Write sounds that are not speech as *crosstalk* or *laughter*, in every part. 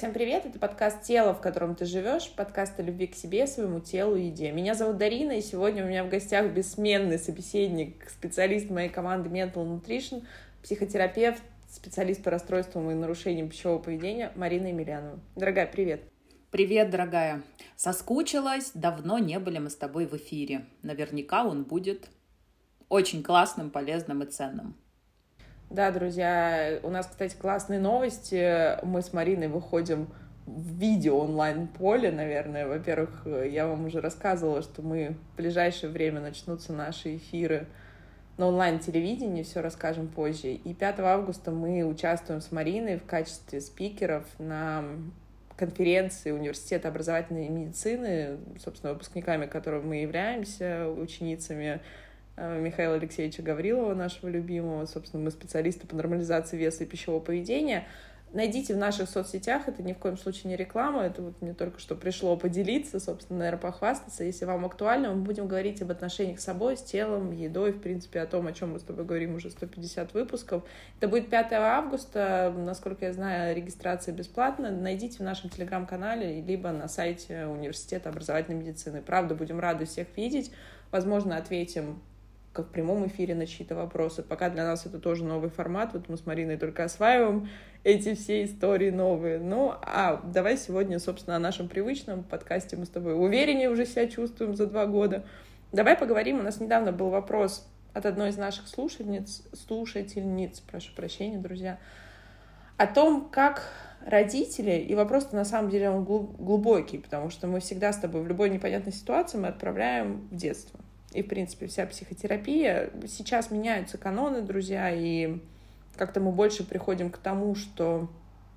всем привет! Это подкаст «Тело, в котором ты живешь», подкаст о любви к себе, своему телу и еде. Меня зовут Дарина, и сегодня у меня в гостях бессменный собеседник, специалист моей команды Mental Nutrition, психотерапевт, специалист по расстройствам и нарушениям пищевого поведения Марина Емельянова. Дорогая, привет! Привет, дорогая! Соскучилась, давно не были мы с тобой в эфире. Наверняка он будет очень классным, полезным и ценным. Да, друзья, у нас, кстати, классные новости. Мы с Мариной выходим в видео онлайн-поле, наверное. Во-первых, я вам уже рассказывала, что мы в ближайшее время начнутся наши эфиры на онлайн-телевидении, все расскажем позже. И 5 августа мы участвуем с Мариной в качестве спикеров на конференции Университета образовательной медицины, собственно, выпускниками которого мы являемся, ученицами Михаила Алексеевича Гаврилова, нашего любимого. Собственно, мы специалисты по нормализации веса и пищевого поведения. Найдите в наших соцсетях, это ни в коем случае не реклама, это вот мне только что пришло поделиться, собственно, наверное, похвастаться. Если вам актуально, мы будем говорить об отношениях с собой, с телом, едой, в принципе, о том, о чем мы с тобой говорим уже 150 выпусков. Это будет 5 августа, насколько я знаю, регистрация бесплатная. Найдите в нашем телеграм-канале, либо на сайте Университета образовательной медицины. Правда, будем рады всех видеть. Возможно, ответим как в прямом эфире на чьи-то вопросы. Пока для нас это тоже новый формат. Вот мы с Мариной только осваиваем эти все истории новые. Ну, а давай сегодня, собственно, о нашем привычном подкасте мы с тобой увереннее уже себя чувствуем за два года. Давай поговорим. У нас недавно был вопрос от одной из наших слушательниц, слушательниц, прошу прощения, друзья, о том, как родители, и вопрос на самом деле он глубокий, потому что мы всегда с тобой в любой непонятной ситуации мы отправляем в детство и, в принципе, вся психотерапия. Сейчас меняются каноны, друзья, и как-то мы больше приходим к тому, что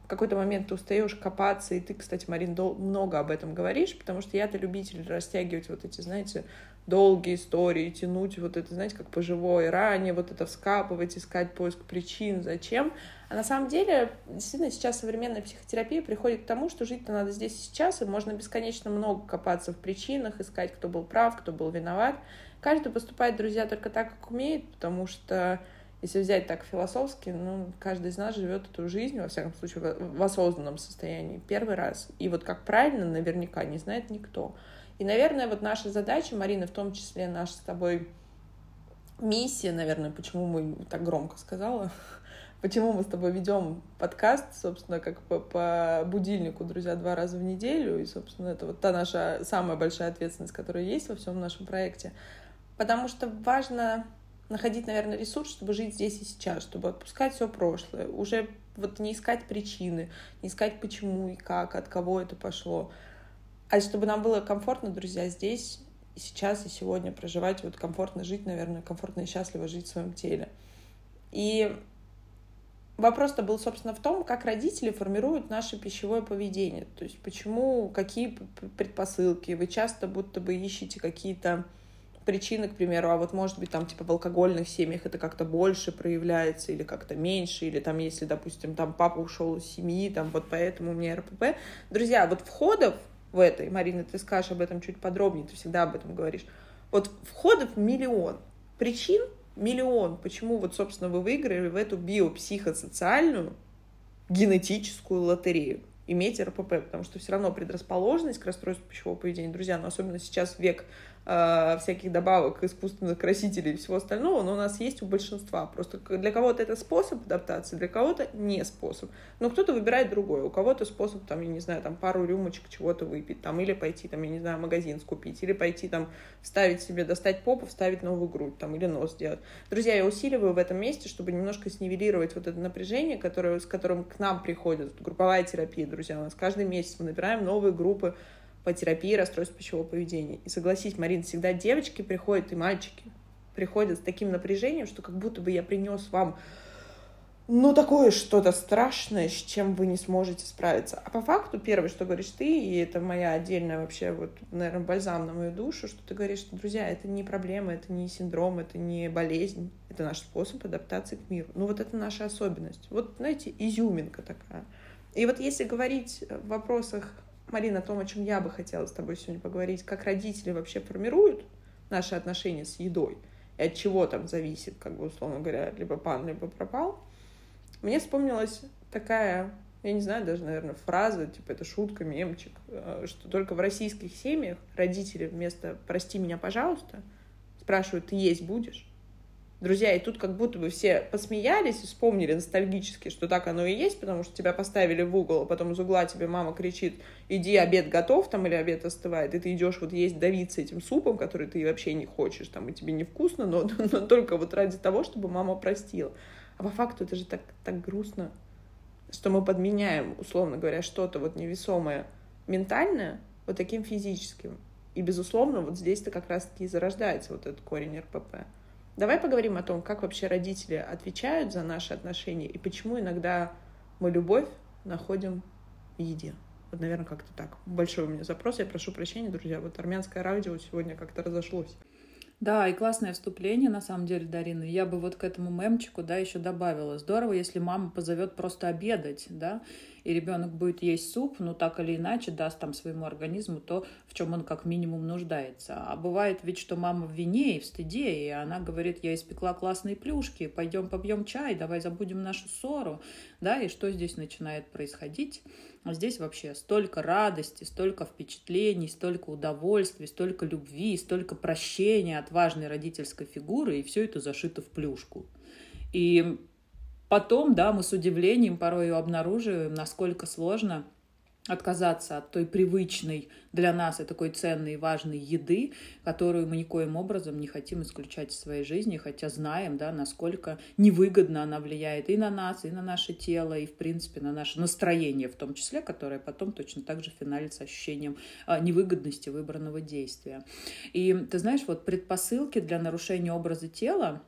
в какой-то момент ты устаешь копаться, и ты, кстати, Марин, дол- много об этом говоришь, потому что я-то любитель растягивать вот эти, знаете, долгие истории, тянуть вот это, знаете, как по живой ране, вот это вскапывать, искать поиск причин, зачем. А на самом деле, действительно, сейчас современная психотерапия приходит к тому, что жить-то надо здесь и сейчас, и можно бесконечно много копаться в причинах, искать, кто был прав, кто был виноват. Каждый поступает, друзья, только так, как умеет, потому что если взять так философски, ну, каждый из нас живет эту жизнь, во всяком случае, в осознанном состоянии первый раз. И вот как правильно, наверняка не знает никто. И, наверное, вот наша задача, Марина, в том числе наша с тобой миссия, наверное, почему мы так громко сказала, *laughs* почему мы с тобой ведем подкаст, собственно, как по, по будильнику, друзья, два раза в неделю. И, собственно, это вот та наша самая большая ответственность, которая есть во всем нашем проекте. Потому что важно находить, наверное, ресурс, чтобы жить здесь и сейчас, чтобы отпускать все прошлое, уже вот не искать причины, не искать почему и как, от кого это пошло, а чтобы нам было комфортно, друзья, здесь и сейчас, и сегодня проживать, вот комфортно жить, наверное, комфортно и счастливо жить в своем теле. И вопрос-то был, собственно, в том, как родители формируют наше пищевое поведение. То есть почему, какие предпосылки. Вы часто будто бы ищете какие-то причины, к примеру, а вот может быть там типа в алкогольных семьях это как-то больше проявляется или как-то меньше, или там если, допустим, там папа ушел из семьи, там вот поэтому у меня РПП. Друзья, вот входов в этой, Марина, ты скажешь об этом чуть подробнее, ты всегда об этом говоришь. Вот входов миллион, причин миллион, почему вот, собственно, вы выиграли в эту биопсихосоциальную генетическую лотерею иметь РПП, потому что все равно предрасположенность к расстройству пищевого поведения, друзья, но особенно сейчас век э, всяких добавок, искусственных красителей и всего остального, но у нас есть у большинства. Просто для кого-то это способ адаптации, для кого-то не способ. Но кто-то выбирает другой. У кого-то способ, там, я не знаю, там пару рюмочек чего-то выпить, там, или пойти, там, я не знаю, магазин скупить, или пойти там вставить себе, достать попу, вставить новую грудь, там, или нос сделать. Друзья, я усиливаю в этом месте, чтобы немножко снивелировать вот это напряжение, которое, с которым к нам приходит групповая терапия, друзья. У нас каждый месяц мы набираем новые группы по терапии расстройств пищевого поведения. И согласись, Марин, всегда девочки приходят и мальчики приходят с таким напряжением, что как будто бы я принес вам ну, такое что-то страшное, с чем вы не сможете справиться. А по факту, первое, что говоришь ты, и это моя отдельная вообще, вот, наверное, бальзам на мою душу, что ты говоришь, что, друзья, это не проблема, это не синдром, это не болезнь, это наш способ адаптации к миру. Ну, вот это наша особенность. Вот, знаете, изюминка такая. И вот если говорить в вопросах Марина, о том, о чем я бы хотела с тобой сегодня поговорить, как родители вообще формируют наши отношения с едой, и от чего там зависит, как бы, условно говоря, либо пан, либо пропал, мне вспомнилась такая я не знаю, даже, наверное, фраза, типа, это шутка, мемчик, э, что только в российских семьях родители вместо «прости меня, пожалуйста» спрашивают «ты есть будешь?» Друзья, и тут как будто бы все посмеялись и вспомнили ностальгически, что так оно и есть, потому что тебя поставили в угол, а потом из угла тебе мама кричит, иди, обед готов там или обед остывает, и ты идешь вот есть давиться этим супом, который ты вообще не хочешь, там, и тебе невкусно, но, *laughs* но только вот ради того, чтобы мама простила. А по факту это же так, так грустно, что мы подменяем, условно говоря, что-то вот невесомое ментальное вот таким физическим. И, безусловно, вот здесь-то как раз-таки и зарождается вот этот корень РПП. Давай поговорим о том, как вообще родители отвечают за наши отношения и почему иногда мы любовь находим в еде. Вот, наверное, как-то так. Большой у меня запрос. Я прошу прощения, друзья. Вот армянское радио сегодня как-то разошлось. Да, и классное вступление, на самом деле, Дарина. Я бы вот к этому мемчику, да, еще добавила. Здорово, если мама позовет просто обедать, да, и ребенок будет есть суп, ну так или иначе даст там своему организму то, в чем он как минимум нуждается. А бывает ведь, что мама в вине и в стыде, и она говорит, я испекла классные плюшки, пойдем побьем чай, давай забудем нашу ссору, да, и что здесь начинает происходить? Здесь вообще столько радости, столько впечатлений, столько удовольствий, столько любви, столько прощения от важной родительской фигуры, и все это зашито в плюшку. И Потом, да, мы с удивлением порой обнаруживаем, насколько сложно отказаться от той привычной для нас и такой ценной и важной еды, которую мы никоим образом не хотим исключать из своей жизни, хотя знаем, да, насколько невыгодно она влияет и на нас, и на наше тело, и, в принципе, на наше настроение в том числе, которое потом точно так же финалится ощущением а, невыгодности выбранного действия. И ты знаешь, вот предпосылки для нарушения образа тела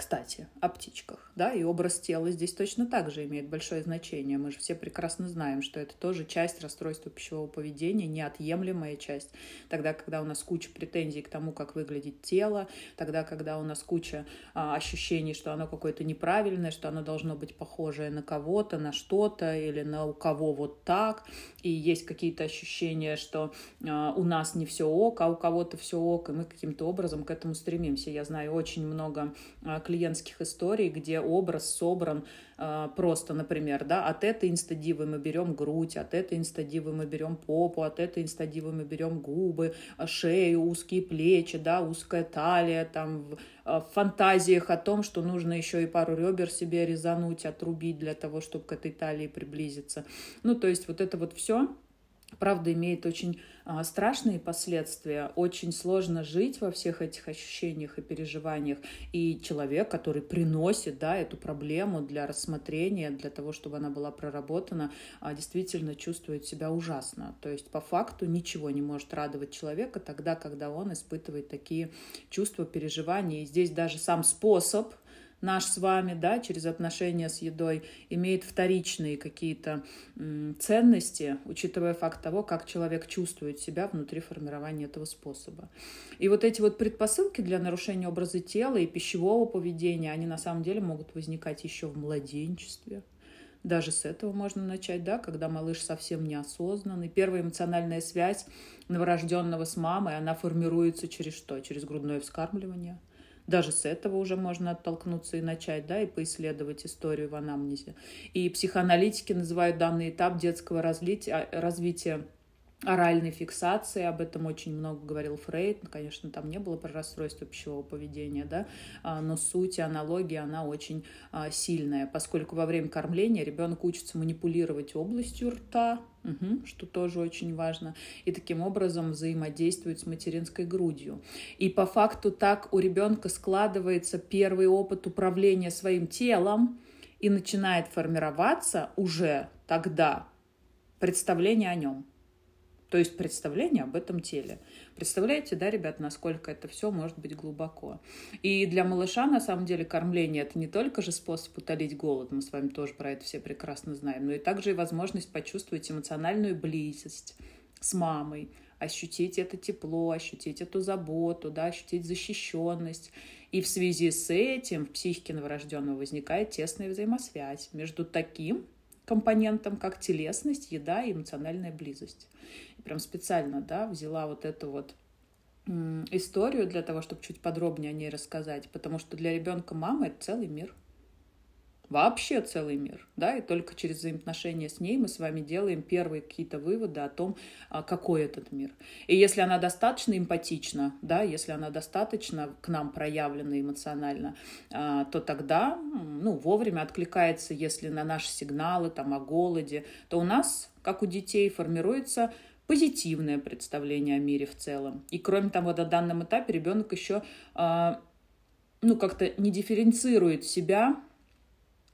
кстати, о птичках, да, и образ тела здесь точно так же имеет большое значение. Мы же все прекрасно знаем, что это тоже часть расстройства пищевого поведения, неотъемлемая часть. Тогда, когда у нас куча претензий к тому, как выглядит тело, тогда, когда у нас куча а, ощущений, что оно какое-то неправильное, что оно должно быть похожее на кого-то, на что-то или на у кого вот так, и есть какие-то ощущения, что а, у нас не все ок, а у кого-то все ок, и мы каким-то образом к этому стремимся. Я знаю очень много а, клиентских историй, где образ собран э, просто, например, да, от этой инстадивы мы берем грудь, от этой инстадивы мы берем попу, от этой инстадивы мы берем губы, шею, узкие плечи, да, узкая талия, там в, э, фантазиях о том, что нужно еще и пару ребер себе резануть, отрубить для того, чтобы к этой талии приблизиться. Ну, то есть вот это вот все правда, имеет очень а, страшные последствия. Очень сложно жить во всех этих ощущениях и переживаниях. И человек, который приносит да, эту проблему для рассмотрения, для того, чтобы она была проработана, а, действительно чувствует себя ужасно. То есть по факту ничего не может радовать человека тогда, когда он испытывает такие чувства, переживания. И здесь даже сам способ наш с вами, да, через отношения с едой, имеет вторичные какие-то ценности, учитывая факт того, как человек чувствует себя внутри формирования этого способа. И вот эти вот предпосылки для нарушения образа тела и пищевого поведения, они на самом деле могут возникать еще в младенчестве. Даже с этого можно начать, да, когда малыш совсем неосознанный. Первая эмоциональная связь новорожденного с мамой, она формируется через что? Через грудное вскармливание – даже с этого уже можно оттолкнуться и начать, да, и поисследовать историю в анамнезе. И психоаналитики называют данный этап детского развития, развития оральной фиксации, об этом очень много говорил Фрейд, конечно, там не было про расстройство пищевого поведения, да, а, но суть и аналогия, она очень а, сильная, поскольку во время кормления ребенок учится манипулировать областью рта, угу, что тоже очень важно, и таким образом взаимодействует с материнской грудью. И по факту так у ребенка складывается первый опыт управления своим телом, и начинает формироваться уже тогда представление о нем. То есть представление об этом теле. Представляете, да, ребят, насколько это все может быть глубоко. И для малыша, на самом деле, кормление это не только же способ утолить голод, мы с вами тоже про это все прекрасно знаем, но и также и возможность почувствовать эмоциональную близость с мамой, ощутить это тепло, ощутить эту заботу, да, ощутить защищенность. И в связи с этим в психике новорожденного возникает тесная взаимосвязь между таким компонентом, как телесность, еда и эмоциональная близость. И прям специально, да, взяла вот эту вот историю для того, чтобы чуть подробнее о ней рассказать, потому что для ребенка мама это целый мир. Вообще целый мир, да, и только через взаимоотношения с ней мы с вами делаем первые какие-то выводы о том, а, какой этот мир. И если она достаточно эмпатична, да, если она достаточно к нам проявлена эмоционально, а, то тогда, ну, вовремя откликается, если на наши сигналы, там, о голоде, то у нас, как у детей, формируется позитивное представление о мире в целом. И кроме того, на данном этапе ребенок еще а, ну, как-то не дифференцирует себя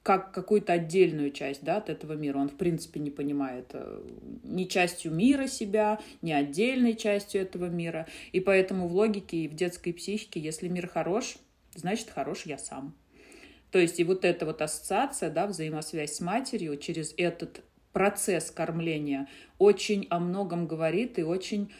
как какую-то отдельную часть да, от этого мира. Он, в принципе, не понимает э, ни частью мира себя, ни отдельной частью этого мира. И поэтому в логике и в детской психике, если мир хорош, значит, хорош я сам. То есть и вот эта вот ассоциация, да, взаимосвязь с матерью через этот процесс кормления очень о многом говорит и очень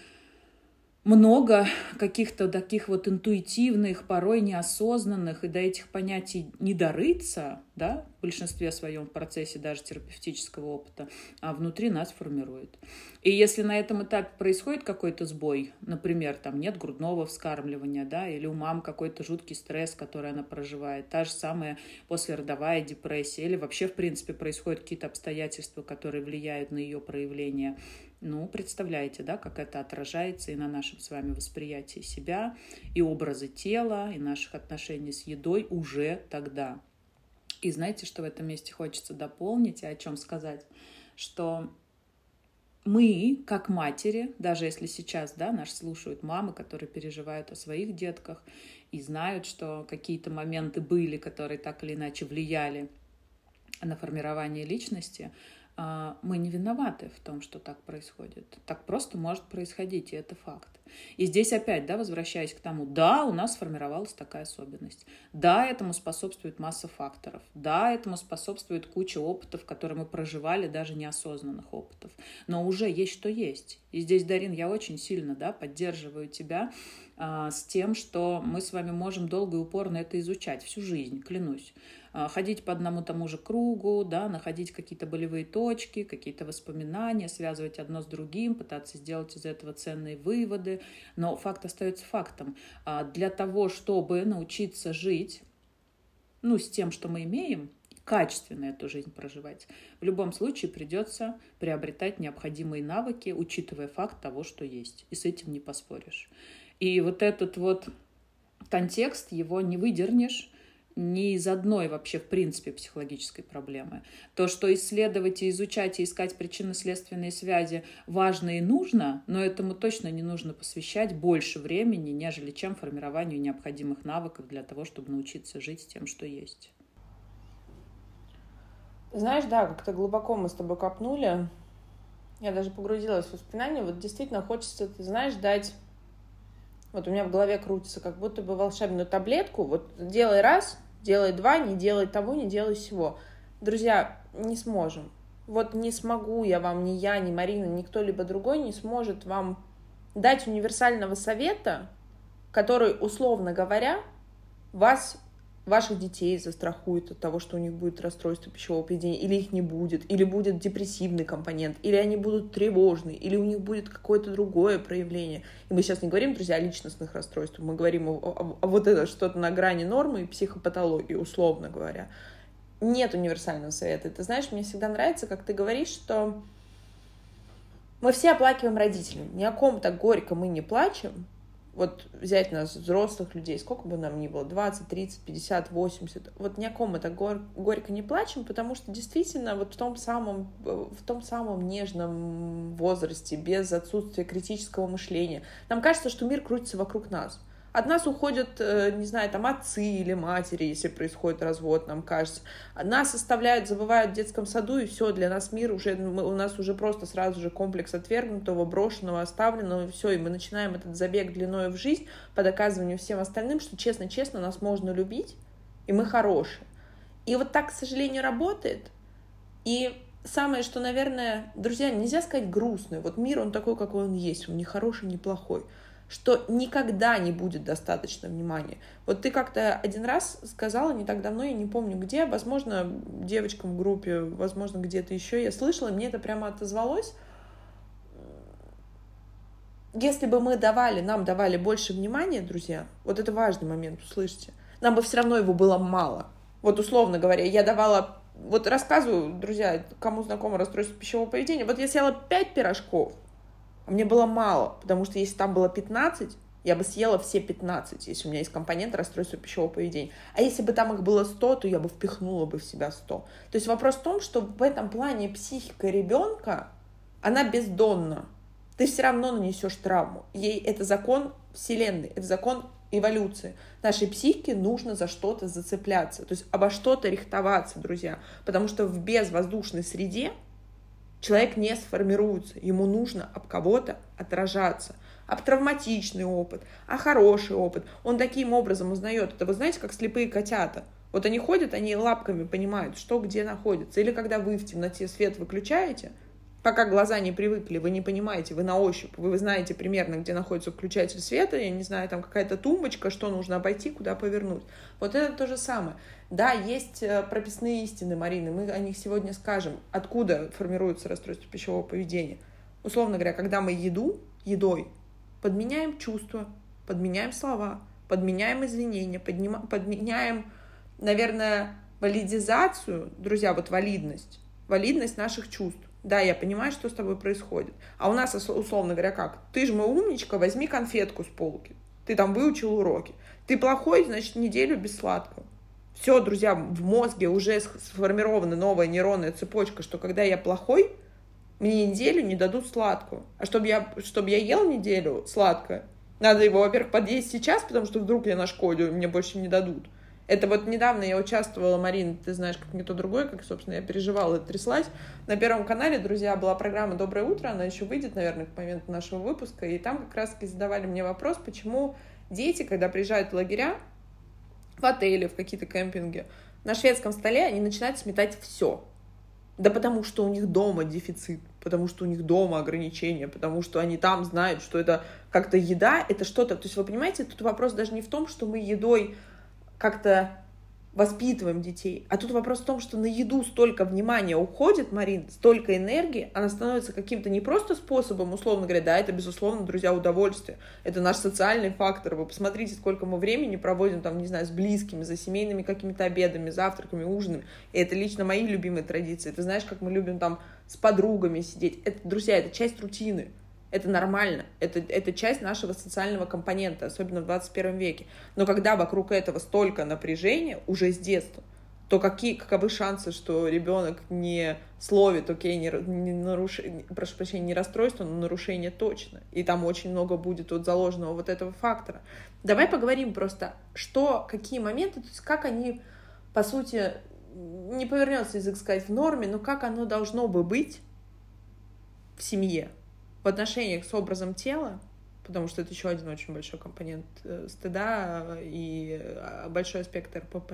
много каких-то таких вот интуитивных, порой неосознанных, и до этих понятий не дорыться, да, в большинстве своем в процессе даже терапевтического опыта, а внутри нас формирует. И если на этом этапе происходит какой-то сбой, например, там нет грудного вскармливания, да, или у мам какой-то жуткий стресс, который она проживает, та же самая послеродовая депрессия, или вообще, в принципе, происходят какие-то обстоятельства, которые влияют на ее проявление, ну, представляете, да, как это отражается и на нашем с вами восприятии себя, и образы тела, и наших отношений с едой уже тогда. И знаете, что в этом месте хочется дополнить и о чем сказать? Что мы, как матери, даже если сейчас, да, нас слушают мамы, которые переживают о своих детках и знают, что какие-то моменты были, которые так или иначе влияли на формирование личности, мы не виноваты в том, что так происходит. Так просто может происходить, и это факт. И здесь опять, да, возвращаясь к тому, да, у нас сформировалась такая особенность. Да, этому способствует масса факторов. Да, этому способствует куча опытов, которые мы проживали, даже неосознанных опытов. Но уже есть что есть. И здесь, Дарин, я очень сильно, да, поддерживаю тебя а, с тем, что мы с вами можем долго и упорно это изучать всю жизнь, клянусь. А, ходить по одному тому же кругу, да, находить какие-то болевые точки, какие-то воспоминания, связывать одно с другим, пытаться сделать из этого ценные выводы. Но факт остается фактом. А, для того, чтобы научиться жить ну, с тем, что мы имеем, качественно эту жизнь проживать, в любом случае придется приобретать необходимые навыки, учитывая факт того, что есть. И с этим не поспоришь. И вот этот вот контекст, его не выдернешь, не из одной вообще, в принципе, психологической проблемы. То, что исследовать и изучать и искать причинно-следственные связи важно и нужно, но этому точно не нужно посвящать больше времени, нежели чем формированию необходимых навыков для того, чтобы научиться жить с тем, что есть. Знаешь, да, как-то глубоко мы с тобой копнули. Я даже погрузилась в воспоминания. Вот действительно хочется, ты знаешь, дать... Вот у меня в голове крутится, как будто бы волшебную таблетку. Вот делай раз, делай два, не делай того, не делай всего. Друзья, не сможем. Вот не смогу я вам, ни я, ни Марина, ни кто-либо другой не сможет вам дать универсального совета, который, условно говоря, вас ваших детей застрахует от того, что у них будет расстройство пищевого поведения, или их не будет, или будет депрессивный компонент, или они будут тревожны, или у них будет какое-то другое проявление. И мы сейчас не говорим, друзья, о личностных расстройствах, мы говорим о, о, о вот это что-то на грани нормы и психопатологии, условно говоря. Нет универсального совета. Ты знаешь, мне всегда нравится, как ты говоришь, что мы все оплакиваем родителей. Ни о ком так горько мы не плачем, вот взять нас, взрослых людей, сколько бы нам ни было, 20, 30, 50, 80, вот ни о ком так гор- горько не плачем, потому что действительно вот в том самом, в том самом нежном возрасте, без отсутствия критического мышления, нам кажется, что мир крутится вокруг нас. От нас уходят, э, не знаю, там отцы или матери, если происходит развод, нам кажется. Нас оставляют, забывают в детском саду, и все, для нас мир уже, мы, у нас уже просто сразу же комплекс отвергнутого, брошенного, оставленного, и все, и мы начинаем этот забег длиной в жизнь по доказыванию всем остальным, что честно-честно нас можно любить, и мы хорошие. И вот так, к сожалению, работает. И самое, что, наверное, друзья, нельзя сказать грустный. Вот мир, он такой, какой он есть, он не хороший, не плохой что никогда не будет достаточно внимания. Вот ты как-то один раз сказала не так давно, я не помню где, возможно, девочкам в группе, возможно, где-то еще я слышала, мне это прямо отозвалось. Если бы мы давали, нам давали больше внимания, друзья, вот это важный момент, услышьте, нам бы все равно его было мало. Вот условно говоря, я давала вот рассказываю, друзья, кому знакомо расстройство пищевого поведения, вот я съела 5 пирожков, мне было мало, потому что если там было 15, я бы съела все 15, если у меня есть компонент расстройства пищевого поведения. А если бы там их было 100, то я бы впихнула бы в себя 100. То есть вопрос в том, что в этом плане психика ребенка, она бездонна. Ты все равно нанесешь травму. Ей это закон Вселенной, это закон эволюции. Нашей психике нужно за что-то зацепляться, то есть обо что-то рихтоваться, друзья. Потому что в безвоздушной среде человек не сформируется, ему нужно об кого-то отражаться, об травматичный опыт, а хороший опыт. Он таким образом узнает. Это вы знаете, как слепые котята. Вот они ходят, они лапками понимают, что где находится. Или когда вы в темноте свет выключаете – пока глаза не привыкли, вы не понимаете, вы на ощупь, вы знаете примерно, где находится включатель света, я не знаю, там какая-то тумбочка, что нужно обойти, куда повернуть. Вот это то же самое. Да, есть э, прописные истины, Марины, мы о них сегодня скажем, откуда формируется расстройство пищевого поведения. Условно говоря, когда мы еду, едой, подменяем чувства, подменяем слова, подменяем извинения, поднима, подменяем, наверное, валидизацию, друзья, вот валидность, валидность наших чувств. Да, я понимаю, что с тобой происходит. А у нас, условно говоря, как? Ты же мой умничка, возьми конфетку с полки. Ты там выучил уроки. Ты плохой, значит, неделю без сладкого. Все, друзья, в мозге уже сформирована новая нейронная цепочка, что когда я плохой, мне неделю не дадут сладкого. А чтобы я, чтобы я ел неделю сладкое, надо его, во-первых, подъесть сейчас, потому что вдруг я нашкодю, мне больше не дадут. Это вот недавно я участвовала, Марин, ты знаешь, как никто другой, как, собственно, я переживала, тряслась. На Первом канале, друзья, была программа «Доброе утро», она еще выйдет, наверное, к моменту нашего выпуска, и там как раз-таки задавали мне вопрос, почему дети, когда приезжают в лагеря, в отели, в какие-то кемпинги, на шведском столе они начинают сметать все. Да потому что у них дома дефицит, потому что у них дома ограничения, потому что они там знают, что это как-то еда, это что-то. То есть вы понимаете, тут вопрос даже не в том, что мы едой как-то воспитываем детей. А тут вопрос в том, что на еду столько внимания уходит, Марин, столько энергии, она становится каким-то не просто способом, условно говоря, да, это, безусловно, друзья, удовольствие. Это наш социальный фактор. Вы посмотрите, сколько мы времени проводим, там, не знаю, с близкими, за семейными какими-то обедами, завтраками, ужинами. И это лично мои любимые традиции. Ты знаешь, как мы любим там с подругами сидеть. Это, друзья, это часть рутины. Это нормально. Это, это часть нашего социального компонента, особенно в 21 веке. Но когда вокруг этого столько напряжения уже с детства, то какие, каковы шансы, что ребенок не словит, окей, не, не нарушение, прошу прощения, не расстройство, но нарушение точно. И там очень много будет вот заложенного вот этого фактора. Давай поговорим просто, что, какие моменты, то есть как они, по сути, не повернется язык сказать в норме, но как оно должно бы быть в семье в отношениях с образом тела, потому что это еще один очень большой компонент э, стыда и э, большой аспект РПП.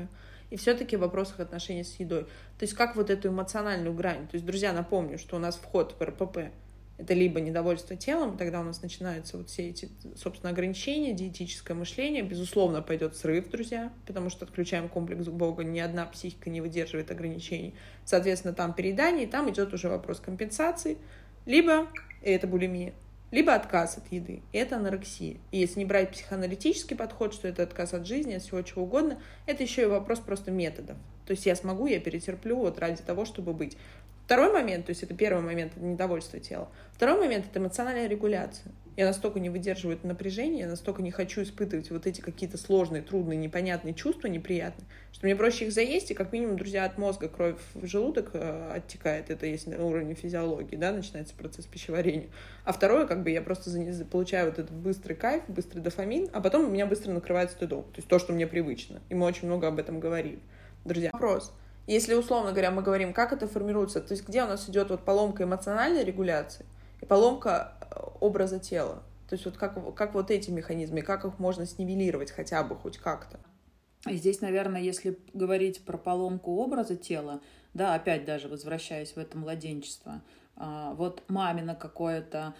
И все-таки в вопросах отношений с едой. То есть как вот эту эмоциональную грань. То есть, друзья, напомню, что у нас вход в РПП это либо недовольство телом, тогда у нас начинаются вот все эти, собственно, ограничения, диетическое мышление. Безусловно, пойдет срыв, друзья, потому что отключаем комплекс Бога, ни одна психика не выдерживает ограничений. Соответственно, там переедание, и там идет уже вопрос компенсации, либо это булимия, либо отказ от еды, это анорексия. И если не брать психоаналитический подход, что это отказ от жизни, от всего чего угодно, это еще и вопрос просто методов. То есть я смогу, я перетерплю вот ради того, чтобы быть. Второй момент, то есть это первый момент, это недовольство тела. Второй момент — это эмоциональная регуляция. Я настолько не выдерживаю это напряжение, я настолько не хочу испытывать вот эти какие-то сложные, трудные, непонятные чувства, неприятные, что мне проще их заесть, и как минимум, друзья, от мозга кровь в желудок э, оттекает, это есть на уровне физиологии, да, начинается процесс пищеварения. А второе, как бы я просто получаю вот этот быстрый кайф, быстрый дофамин, а потом у меня быстро накрывает стыдом, то есть то, что мне привычно. И мы очень много об этом говорили. Друзья, вопрос. Если, условно говоря, мы говорим, как это формируется, то есть где у нас идет вот поломка эмоциональной регуляции, поломка э, образа тела. То есть вот как, как вот эти механизмы, как их можно снивелировать хотя бы хоть как-то. И здесь, наверное, если говорить про поломку образа тела, да, опять даже возвращаясь в это младенчество, а, вот мамино какое-то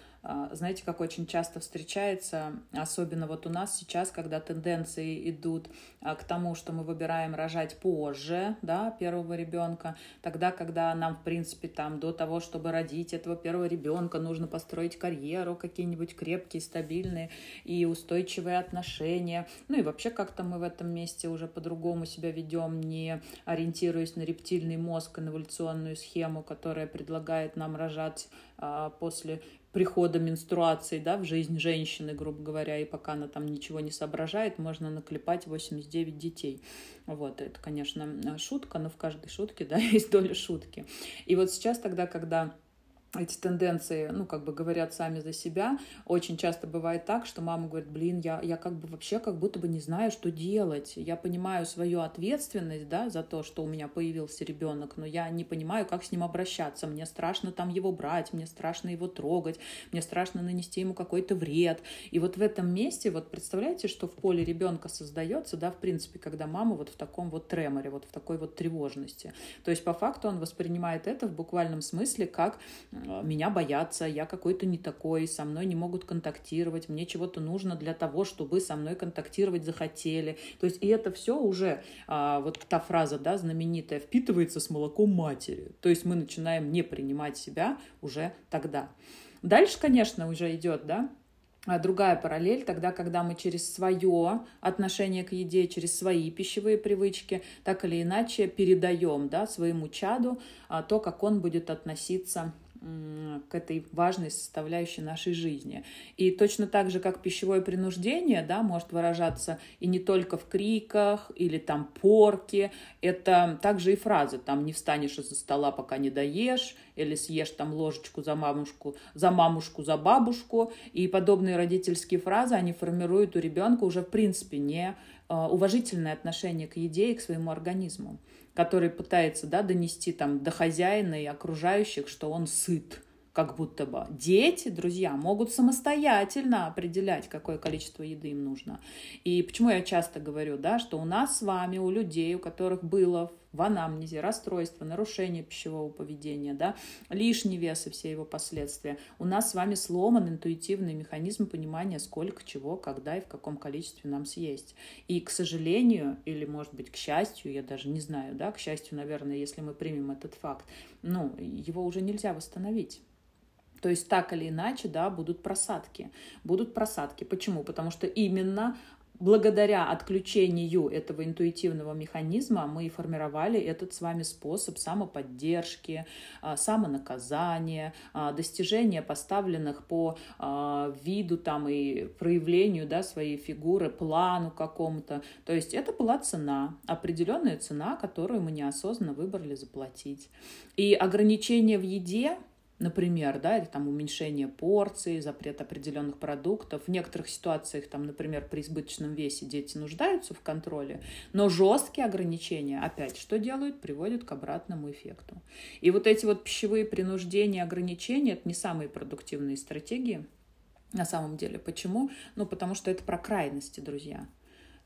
знаете, как очень часто встречается, особенно вот у нас сейчас, когда тенденции идут а, к тому, что мы выбираем рожать позже, да, первого ребенка, тогда, когда нам, в принципе, там до того, чтобы родить этого первого ребенка, нужно построить карьеру, какие-нибудь крепкие, стабильные и устойчивые отношения. Ну и вообще как-то мы в этом месте уже по-другому себя ведем, не ориентируясь на рептильный мозг и на эволюционную схему, которая предлагает нам рожать а, после прихода менструации да, в жизнь женщины, грубо говоря, и пока она там ничего не соображает, можно наклепать 89 детей. Вот, это, конечно, шутка, но в каждой шутке *laughs* да, есть доля шутки. И вот сейчас тогда, когда эти тенденции, ну, как бы говорят сами за себя. Очень часто бывает так, что мама говорит, блин, я, я как бы вообще как будто бы не знаю, что делать. Я понимаю свою ответственность, да, за то, что у меня появился ребенок, но я не понимаю, как с ним обращаться. Мне страшно там его брать, мне страшно его трогать, мне страшно нанести ему какой-то вред. И вот в этом месте, вот представляете, что в поле ребенка создается, да, в принципе, когда мама вот в таком вот треморе, вот в такой вот тревожности. То есть по факту он воспринимает это в буквальном смысле как меня боятся, я какой-то не такой, со мной не могут контактировать, мне чего-то нужно для того, чтобы со мной контактировать захотели. То есть и это все уже, а, вот та фраза, да, знаменитая, впитывается с молоком матери. То есть мы начинаем не принимать себя уже тогда. Дальше, конечно, уже идет, да, а другая параллель, тогда, когда мы через свое отношение к еде, через свои пищевые привычки, так или иначе передаем да, своему чаду а, то, как он будет относиться к этой важной составляющей нашей жизни. И точно так же, как пищевое принуждение, да, может выражаться и не только в криках или там порке, это также и фразы, там не встанешь из-за стола, пока не доешь, или съешь там ложечку за мамушку, за мамушку, за бабушку. И подобные родительские фразы, они формируют у ребенка уже в принципе не уважительное отношение к еде и к своему организму который пытается да, донести там, до хозяина и окружающих, что он сыт, как будто бы. Дети, друзья, могут самостоятельно определять, какое количество еды им нужно. И почему я часто говорю, да, что у нас с вами, у людей, у которых было в анамнезе, расстройство, нарушение пищевого поведения, да, лишний вес и все его последствия. У нас с вами сломан интуитивный механизм понимания, сколько чего, когда и в каком количестве нам съесть. И, к сожалению, или, может быть, к счастью, я даже не знаю, да, к счастью, наверное, если мы примем этот факт, ну, его уже нельзя восстановить. То есть так или иначе, да, будут просадки. Будут просадки. Почему? Потому что именно благодаря отключению этого интуитивного механизма мы формировали этот с вами способ самоподдержки, а, самонаказания, а, достижения поставленных по а, виду там и проявлению да, своей фигуры, плану какому-то. То есть это была цена, определенная цена, которую мы неосознанно выбрали заплатить. И ограничения в еде например, да, или там уменьшение порций, запрет определенных продуктов. В некоторых ситуациях, там, например, при избыточном весе дети нуждаются в контроле, но жесткие ограничения, опять, что делают? Приводят к обратному эффекту. И вот эти вот пищевые принуждения, ограничения, это не самые продуктивные стратегии на самом деле. Почему? Ну, потому что это про крайности, друзья.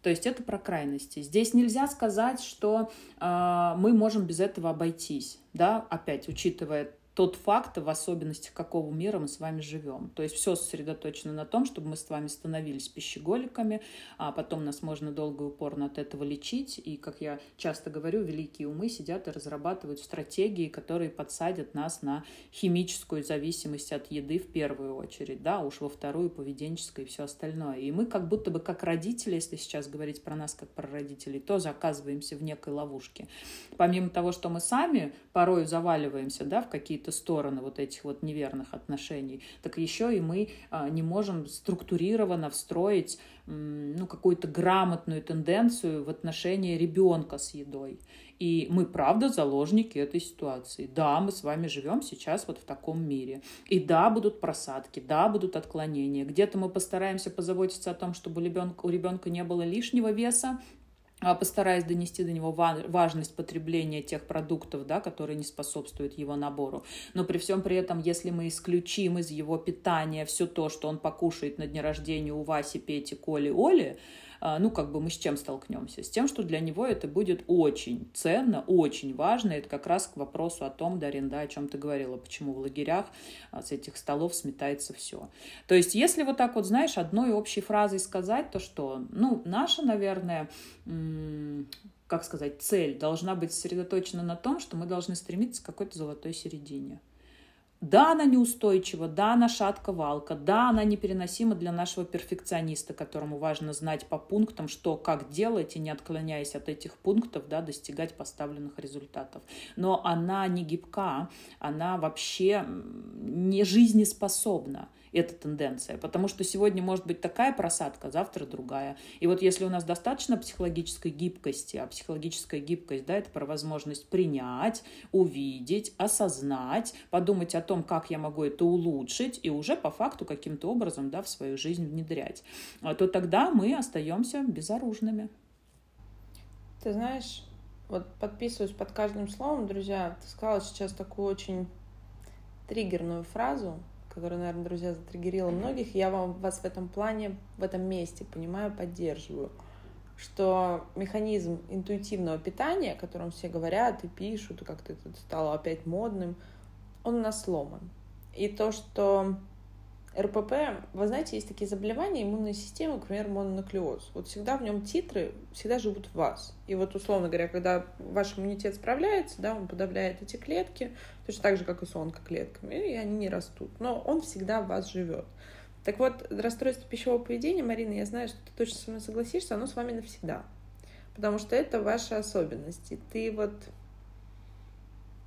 То есть это про крайности. Здесь нельзя сказать, что э, мы можем без этого обойтись, да, опять учитывая тот факт, в особенностях какого мира мы с вами живем. То есть все сосредоточено на том, чтобы мы с вами становились пищеголиками, а потом нас можно долго и упорно от этого лечить. И, как я часто говорю, великие умы сидят и разрабатывают стратегии, которые подсадят нас на химическую зависимость от еды в первую очередь, да, уж во вторую поведенческое и все остальное. И мы как будто бы как родители, если сейчас говорить про нас как про родителей, тоже оказываемся в некой ловушке. Помимо того, что мы сами порой заваливаемся да, в какие-то какие-то стороны вот этих вот неверных отношений, так еще и мы а, не можем структурированно встроить ну, какую-то грамотную тенденцию в отношении ребенка с едой. И мы, правда, заложники этой ситуации. Да, мы с вами живем сейчас вот в таком мире. И да, будут просадки, да, будут отклонения. Где-то мы постараемся позаботиться о том, чтобы у ребенка, у ребенка не было лишнего веса, постараюсь донести до него важность потребления тех продуктов, да, которые не способствуют его набору. Но при всем при этом, если мы исключим из его питания все то, что он покушает на дне рождения у Васи, Пети, Коли, Оли, а, ну, как бы мы с чем столкнемся? С тем, что для него это будет очень ценно, очень важно. Это как раз к вопросу о том, Дарин, да, о чем ты говорила, почему в лагерях а, с этих столов сметается все. То есть, если вот так вот, знаешь, одной общей фразой сказать, то что, ну, наша, наверное, как сказать, цель должна быть сосредоточена на том, что мы должны стремиться к какой-то золотой середине. Да, она неустойчива, да, она шатка-валка, да, она непереносима для нашего перфекциониста, которому важно знать по пунктам, что, как делать, и не отклоняясь от этих пунктов, да, достигать поставленных результатов. Но она не гибка, она вообще не жизнеспособна эта тенденция. Потому что сегодня может быть такая просадка, завтра другая. И вот если у нас достаточно психологической гибкости, а психологическая гибкость, да, это про возможность принять, увидеть, осознать, подумать о том, как я могу это улучшить, и уже по факту каким-то образом, да, в свою жизнь внедрять, а то тогда мы остаемся безоружными. Ты знаешь, вот подписываюсь под каждым словом, друзья, ты сказала сейчас такую очень триггерную фразу, которая, наверное, друзья, затриггерила многих. Я вам, вас в этом плане, в этом месте, понимаю, поддерживаю. Что механизм интуитивного питания, о котором все говорят и пишут, и как-то это стало опять модным, он у нас сломан. И то, что РПП, вы знаете, есть такие заболевания иммунной системы, например, мононуклеоз. Вот всегда в нем титры всегда живут в вас. И вот, условно говоря, когда ваш иммунитет справляется, да, он подавляет эти клетки, точно так же, как и с онкоклетками, и они не растут. Но он всегда в вас живет. Так вот, расстройство пищевого поведения, Марина, я знаю, что ты точно со мной согласишься, оно с вами навсегда. Потому что это ваши особенности. Ты вот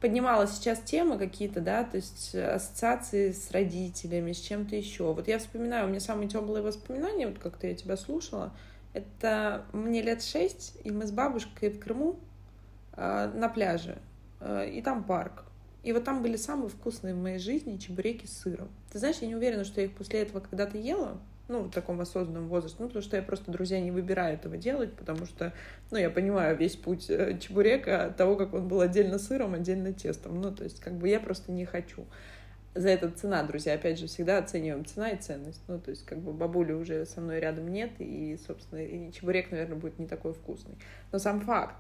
поднимала сейчас темы какие-то, да, то есть ассоциации с родителями, с чем-то еще. Вот я вспоминаю, у меня самые теплые воспоминания, вот как-то я тебя слушала, это мне лет шесть, и мы с бабушкой в Крыму э, на пляже, э, и там парк. И вот там были самые вкусные в моей жизни чебуреки с сыром. Ты знаешь, я не уверена, что я их после этого когда-то ела, ну, в таком осознанном возрасте, ну, потому что я просто, друзья, не выбираю этого делать, потому что, ну, я понимаю весь путь э, чебурека от того, как он был отдельно сыром, отдельно тестом, ну, то есть, как бы я просто не хочу. За это цена, друзья, опять же, всегда оцениваем цена и ценность, ну, то есть, как бы бабули уже со мной рядом нет, и, собственно, и чебурек, наверное, будет не такой вкусный. Но сам факт,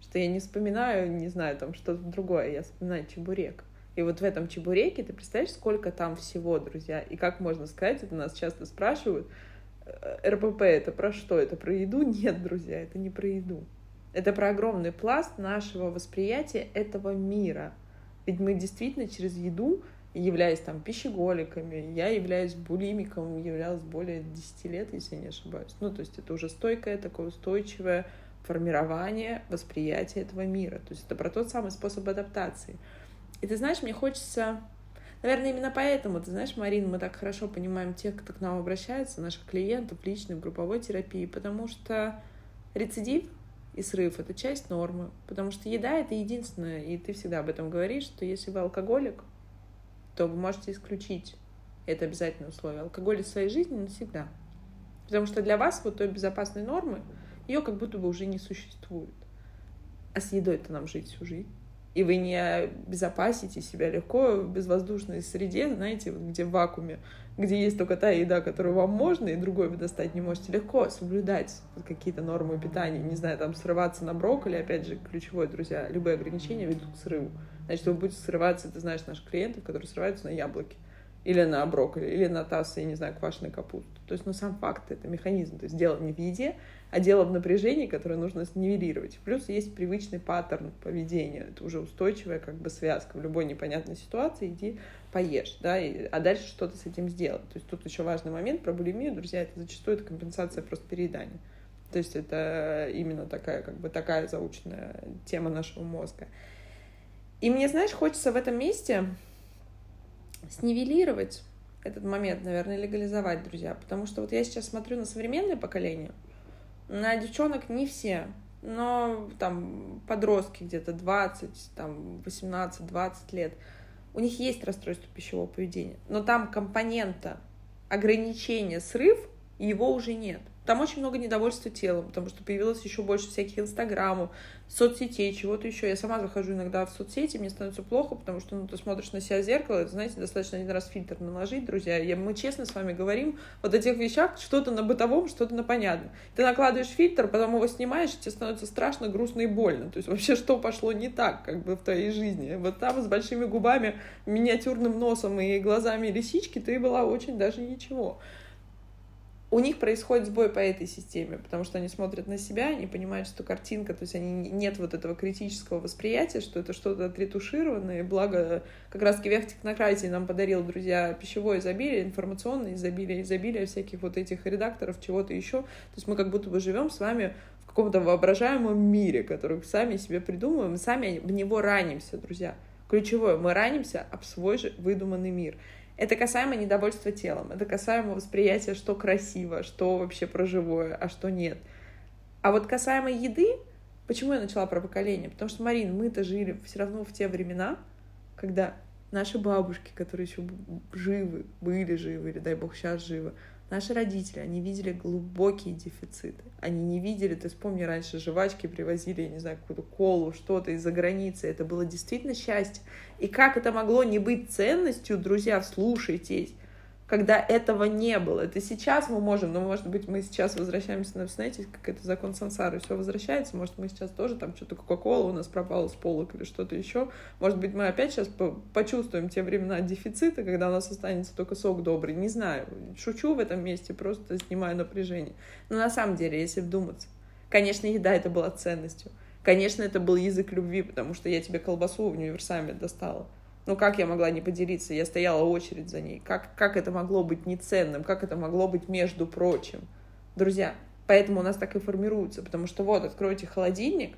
что я не вспоминаю, не знаю, там, что-то другое, я вспоминаю чебурек. И вот в этом чебуреке, ты представляешь, сколько там всего, друзья? И как можно сказать, это нас часто спрашивают, «Э, РПП это про что? Это про еду? *laughs* Нет, друзья, это не про еду. Это про огромный пласт нашего восприятия этого мира. Ведь мы действительно через еду, являясь там пищеголиками, я являюсь булимиком, являлась более 10 лет, если не ошибаюсь. Ну, то есть это уже стойкое, такое устойчивое формирование восприятия этого мира. То есть это про тот самый способ адаптации — и ты знаешь, мне хочется... Наверное, именно поэтому, ты знаешь, Марин, мы так хорошо понимаем тех, кто к нам обращается, наших клиентов, личной, групповой терапии, потому что рецидив и срыв — это часть нормы, потому что еда — это единственное, и ты всегда об этом говоришь, что если вы алкоголик, то вы можете исключить это обязательное условие. Алкоголь из своей жизни навсегда. Потому что для вас вот той безопасной нормы, ее как будто бы уже не существует. А с едой-то нам жить всю жизнь и вы не безопасите себя легко в безвоздушной среде, знаете, вот где в вакууме, где есть только та еда, которую вам можно, и другой вы достать не можете, легко соблюдать какие-то нормы питания, не знаю, там срываться на брокколи, опять же, ключевое, друзья, любые ограничения ведут к срыву. Значит, вы будете срываться, ты знаешь наших клиентов, которые срываются на яблоки, или на брокколи, или на таз, я не знаю, квашеной капусты. То есть, ну, сам факт, это механизм. То есть, дело не в еде, а дело в напряжении, которое нужно снивелировать. Плюс есть привычный паттерн поведения. Это уже устойчивая как бы связка. В любой непонятной ситуации иди поешь, да, и, а дальше что-то с этим сделать. То есть тут еще важный момент про булимию, друзья, это зачастую это компенсация просто переедания. То есть это именно такая, как бы такая заученная тема нашего мозга. И мне, знаешь, хочется в этом месте снивелировать этот момент, наверное, легализовать, друзья. Потому что вот я сейчас смотрю на современное поколение, на девчонок не все, но там подростки где-то 20, там 18-20 лет, у них есть расстройство пищевого поведения, но там компонента ограничения, срыв его уже нет. Там очень много недовольства телом, потому что появилось еще больше всяких инстаграмов, соцсетей, чего-то еще. Я сама захожу иногда в соцсети, мне становится плохо, потому что ну, ты смотришь на себя в зеркало, это, знаете, достаточно один раз фильтр наложить, друзья. Я, мы честно с вами говорим вот о тех вещах, что-то на бытовом, что-то на понятном. Ты накладываешь фильтр, потом его снимаешь, и тебе становится страшно, грустно и больно. То есть вообще что пошло не так как бы в твоей жизни. Вот там с большими губами, миниатюрным носом и глазами лисички ты была очень даже ничего у них происходит сбой по этой системе, потому что они смотрят на себя, они понимают, что картинка, то есть они нет вот этого критического восприятия, что это что-то отретушированное, благо как раз-таки век технократии нам подарил, друзья, пищевое изобилие, информационное изобилие, изобилие всяких вот этих редакторов, чего-то еще. То есть мы как будто бы живем с вами в каком-то воображаемом мире, который сами себе придумываем, сами в него ранимся, друзья. Ключевое, мы ранимся об свой же выдуманный мир. Это касаемо недовольства телом, это касаемо восприятия, что красиво, что вообще про живое, а что нет. А вот касаемо еды, почему я начала про поколение? Потому что, Марин, мы-то жили все равно в те времена, когда наши бабушки, которые еще живы, были живы, или дай бог сейчас живы, Наши родители, они видели глубокие дефициты. Они не видели, ты вспомни, раньше жвачки привозили, я не знаю, какую-то колу, что-то из-за границы. Это было действительно счастье. И как это могло не быть ценностью, друзья, слушайтесь когда этого не было. Это сейчас мы можем, но, может быть, мы сейчас возвращаемся, на, знаете, как это закон сансары, все возвращается, может, мы сейчас тоже там что-то Кока-Кола у нас пропало с полок или что-то еще. Может быть, мы опять сейчас почувствуем те времена дефицита, когда у нас останется только сок добрый. Не знаю, шучу в этом месте, просто снимаю напряжение. Но на самом деле, если вдуматься, конечно, еда это была ценностью. Конечно, это был язык любви, потому что я тебе колбасу в универсаме достала. Ну, как я могла не поделиться? Я стояла очередь за ней. Как, как это могло быть неценным? Как это могло быть между прочим? Друзья, поэтому у нас так и формируется. Потому что вот, откройте холодильник,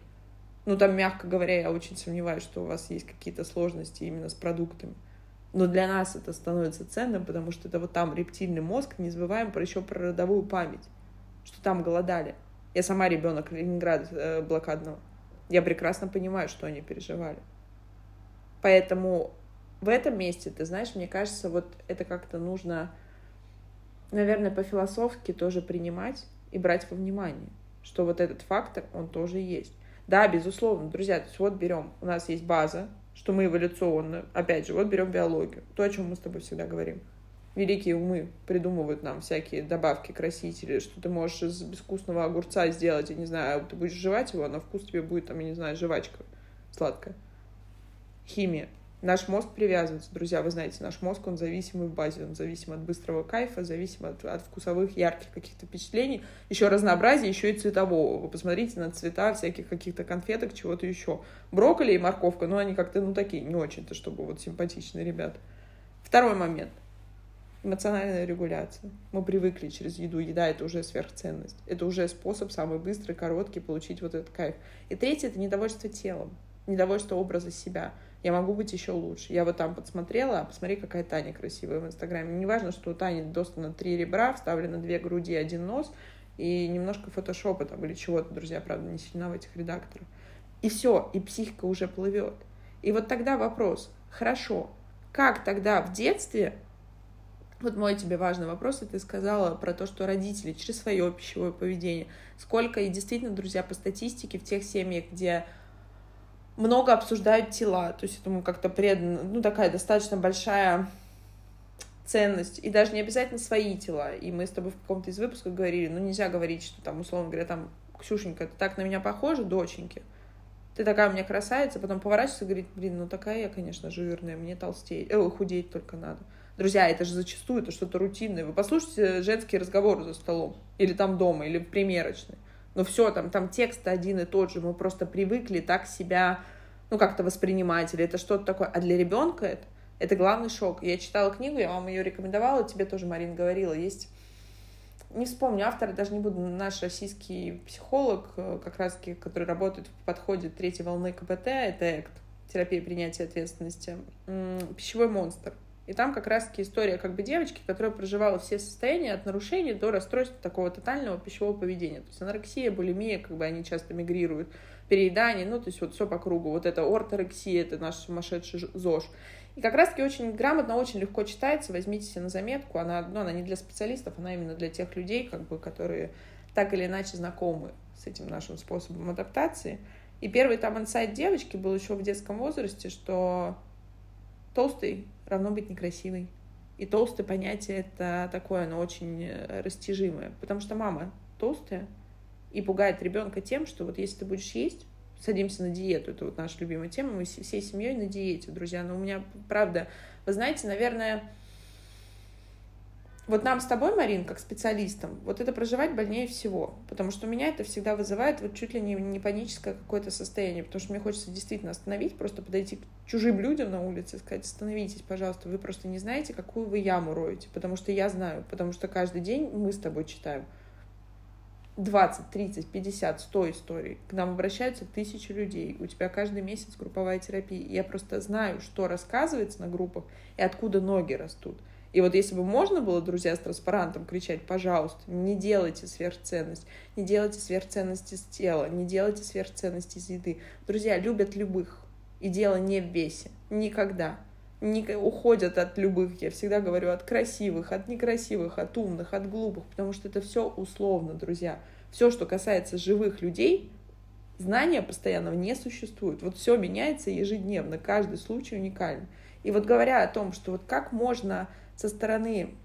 ну, там, мягко говоря, я очень сомневаюсь, что у вас есть какие-то сложности именно с продуктами. Но для нас это становится ценным, потому что это вот там рептильный мозг, не забываем про еще про родовую память, что там голодали. Я сама ребенок Ленинграда э, блокадного. Я прекрасно понимаю, что они переживали. Поэтому в этом месте, ты знаешь, мне кажется, вот это как-то нужно, наверное, по-философски тоже принимать и брать во внимание, что вот этот фактор, он тоже есть. Да, безусловно, друзья, то есть вот берем, у нас есть база, что мы эволюционно, опять же, вот берем биологию, то, о чем мы с тобой всегда говорим. Великие умы придумывают нам всякие добавки, красители, что ты можешь из безвкусного огурца сделать, я не знаю, ты будешь жевать его, а на вкус тебе будет, там, я не знаю, жвачка сладкая. Химия. Наш мозг привязывается, друзья, вы знаете, наш мозг, он зависимый в базе, он зависим от быстрого кайфа, зависим от, от вкусовых, ярких каких-то впечатлений, еще разнообразия, еще и цветового. Вы посмотрите на цвета всяких каких-то конфеток, чего-то еще. Брокколи и морковка, ну, они как-то, ну, такие, не очень-то, чтобы вот симпатичные ребята. Второй момент. Эмоциональная регуляция. Мы привыкли через еду. Еда — это уже сверхценность. Это уже способ самый быстрый, короткий получить вот этот кайф. И третье — это недовольство телом, недовольство образа себя — я могу быть еще лучше. Я вот там подсмотрела, посмотри, какая Таня красивая в Инстаграме. Не важно, что у Тани достано три ребра, вставлено две груди, один нос и немножко фотошопа там или чего-то, друзья, правда, не сильно в этих редакторах. И все, и психика уже плывет. И вот тогда вопрос, хорошо, как тогда в детстве вот мой тебе важный вопрос, и ты сказала про то, что родители через свое пищевое поведение, сколько и действительно, друзья, по статистике в тех семьях, где много обсуждают тела, то есть этому как-то предано, ну, такая достаточно большая ценность, и даже не обязательно свои тела. И мы с тобой в каком-то из выпусков говорили, ну, нельзя говорить, что там, условно говоря, там, Ксюшенька, ты так на меня похожа, доченьки, ты такая у меня красавица, потом поворачивается и говорит, блин, ну такая я, конечно, жирная, мне толстеть, э, худеть только надо. Друзья, это же зачастую это что-то рутинное. Вы послушайте женские разговоры за столом, или там дома, или в примерочной ну все, там, там текст один и тот же, мы просто привыкли так себя, ну, как-то воспринимать, или это что-то такое. А для ребенка это, это главный шок. Я читала книгу, я вам ее рекомендовала, тебе тоже, Марин, говорила, есть не вспомню автора, даже не буду, наш российский психолог, э, как раз который работает в подходе третьей волны КПТ, это ЭКТ, терапия принятия ответственности, пищевой монстр. И там как раз-таки история как бы девочки, которая проживала все состояния от нарушений до расстройства такого тотального пищевого поведения. То есть анорексия, булимия, как бы они часто мигрируют, переедание, ну, то есть вот все по кругу. Вот это орторексия, это наш сумасшедший ЗОЖ. И как раз-таки очень грамотно, очень легко читается. Возьмите себе на заметку. Она, ну, она не для специалистов, она именно для тех людей, как бы, которые так или иначе знакомы с этим нашим способом адаптации. И первый там инсайт девочки был еще в детском возрасте, что толстый равно быть некрасивый. И толстое понятие это такое, оно очень э, растяжимое. Потому что мама толстая и пугает ребенка тем, что вот если ты будешь есть, садимся на диету, это вот наша любимая тема, мы всей семьей на диете, друзья. Но у меня, правда, вы знаете, наверное, вот нам с тобой, Марин, как специалистам, вот это проживать больнее всего, потому что у меня это всегда вызывает вот чуть ли не, не паническое какое-то состояние, потому что мне хочется действительно остановить, просто подойти к чужим людям на улице и сказать, остановитесь, пожалуйста, вы просто не знаете, какую вы яму роете, потому что я знаю, потому что каждый день мы с тобой читаем 20, 30, 50, 100 историй. К нам обращаются тысячи людей. У тебя каждый месяц групповая терапия. Я просто знаю, что рассказывается на группах и откуда ноги растут. И вот если бы можно было, друзья, с транспарантом кричать, пожалуйста, не делайте сверхценность, не делайте сверхценности с тела, не делайте сверхценности из еды. Друзья любят любых. И дело не в весе. Никогда. Не уходят от любых, я всегда говорю, от красивых, от некрасивых, от умных, от глупых, потому что это все условно, друзья. Все, что касается живых людей, знания постоянного не существует. Вот все меняется ежедневно, каждый случай уникален. И вот говоря о том, что вот как можно со стороны,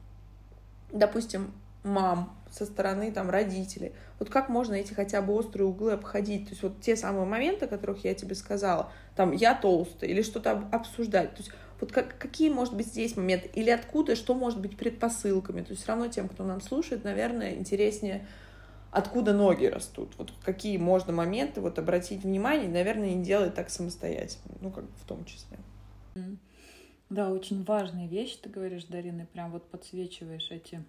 допустим, мам, со стороны там родителей. Вот как можно эти хотя бы острые углы обходить? То есть вот те самые моменты, о которых я тебе сказала, там я толстая или что-то обсуждать. То есть вот как, какие, может быть, здесь моменты? Или откуда, что может быть предпосылками? То есть все равно тем, кто нам слушает, наверное, интереснее, откуда ноги растут. Вот какие можно моменты вот обратить внимание, наверное, не делать так самостоятельно. Ну, как в том числе. Да, очень важные вещи, ты говоришь, Дарина, прям вот подсвечиваешь эти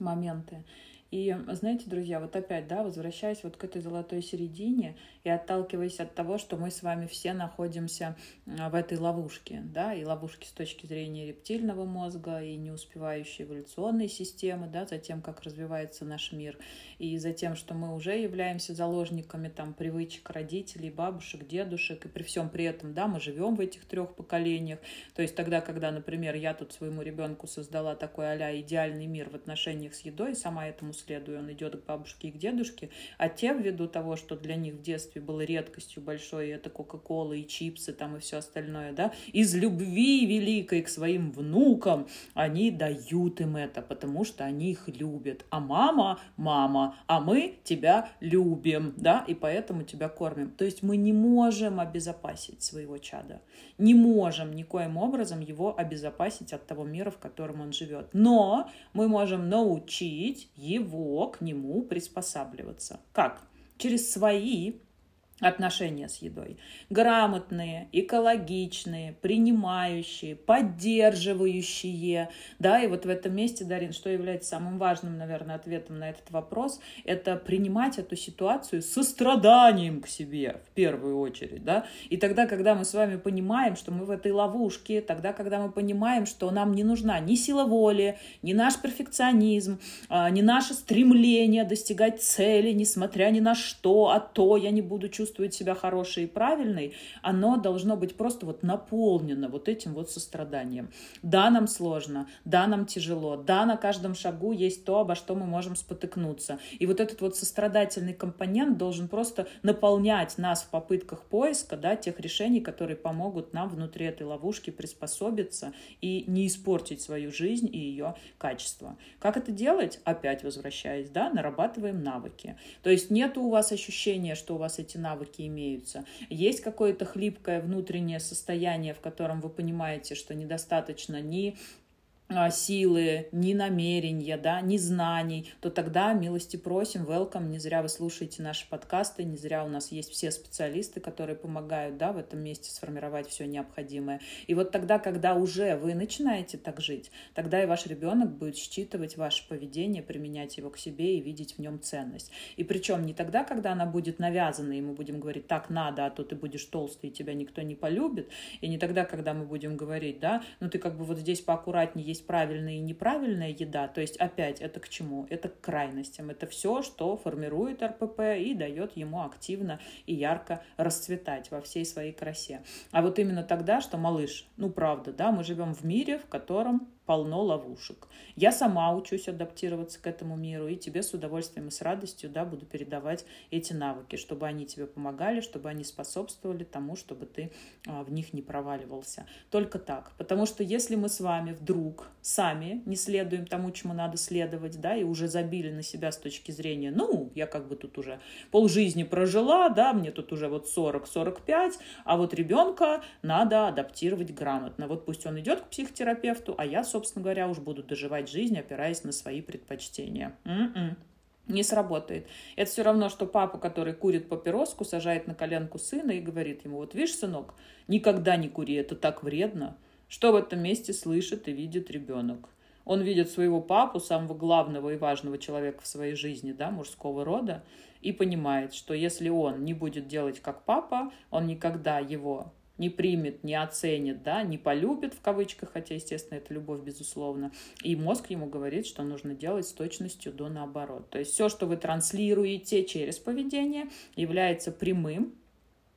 моменты. И знаете, друзья, вот опять, да, возвращаясь вот к этой золотой середине и отталкиваясь от того, что мы с вами все находимся в этой ловушке, да, и ловушки с точки зрения рептильного мозга, и не успевающей эволюционной системы, да, за тем, как развивается наш мир, и за тем, что мы уже являемся заложниками там привычек родителей, бабушек, дедушек, и при всем при этом, да, мы живем в этих трех поколениях. То есть тогда, когда, например, я тут своему ребенку создала такой а идеальный мир в отношениях с едой, сама этому следую, он идет к бабушке и к дедушке, а те ввиду того, что для них в детстве было редкостью большой, это Кока-Кола и чипсы там и все остальное, да, из любви великой к своим внукам они дают им это, потому что они их любят. А мама, мама, а мы тебя любим, да, и поэтому тебя кормим. То есть мы не можем обезопасить своего чада, не можем никоим образом его обезопасить от того мира, в котором он живет. Но мы можем научить его его к нему приспосабливаться. Как? Через свои отношения с едой. Грамотные, экологичные, принимающие, поддерживающие. Да, и вот в этом месте, Дарин, что является самым важным, наверное, ответом на этот вопрос, это принимать эту ситуацию со страданием к себе в первую очередь. Да? И тогда, когда мы с вами понимаем, что мы в этой ловушке, тогда, когда мы понимаем, что нам не нужна ни сила воли, ни наш перфекционизм, а, ни наше стремление достигать цели, несмотря ни на что, а то я не буду чувствовать чувствует себя хорошей и правильной, оно должно быть просто вот наполнено вот этим вот состраданием. Да, нам сложно, да, нам тяжело, да, на каждом шагу есть то, обо что мы можем спотыкнуться. И вот этот вот сострадательный компонент должен просто наполнять нас в попытках поиска, да, тех решений, которые помогут нам внутри этой ловушки приспособиться и не испортить свою жизнь и ее качество. Как это делать? Опять возвращаясь, да, нарабатываем навыки. То есть нет у вас ощущения, что у вас эти навыки навыки имеются. Есть какое-то хлипкое внутреннее состояние, в котором вы понимаете, что недостаточно ни силы, ни намерения, да, ни знаний, то тогда милости просим, welcome, не зря вы слушаете наши подкасты, не зря у нас есть все специалисты, которые помогают, да, в этом месте сформировать все необходимое. И вот тогда, когда уже вы начинаете так жить, тогда и ваш ребенок будет считывать ваше поведение, применять его к себе и видеть в нем ценность. И причем не тогда, когда она будет навязана, и мы будем говорить, так надо, а то ты будешь толстый, и тебя никто не полюбит, и не тогда, когда мы будем говорить, да, ну ты как бы вот здесь поаккуратнее, есть правильная и неправильная еда, то есть опять это к чему? Это к крайностям. Это все, что формирует РПП и дает ему активно и ярко расцветать во всей своей красе. А вот именно тогда, что малыш, ну правда, да, мы живем в мире, в котором полно ловушек. Я сама учусь адаптироваться к этому миру, и тебе с удовольствием и с радостью да, буду передавать эти навыки, чтобы они тебе помогали, чтобы они способствовали тому, чтобы ты а, в них не проваливался. Только так. Потому что если мы с вами вдруг сами не следуем тому, чему надо следовать, да, и уже забили на себя с точки зрения, ну, я как бы тут уже полжизни прожила, да, мне тут уже вот 40-45, а вот ребенка надо адаптировать грамотно. Вот пусть он идет к психотерапевту, а я, собственно, собственно говоря, уж будут доживать жизнь, опираясь на свои предпочтения. М-м. Не сработает. Это все равно, что папа, который курит папироску, сажает на коленку сына и говорит ему, вот видишь, сынок, никогда не кури, это так вредно. Что в этом месте слышит и видит ребенок? Он видит своего папу, самого главного и важного человека в своей жизни, да, мужского рода, и понимает, что если он не будет делать как папа, он никогда его не примет, не оценит, да, не полюбит в кавычках, хотя, естественно, это любовь, безусловно. И мозг ему говорит, что нужно делать с точностью до наоборот. То есть все, что вы транслируете через поведение, является прямым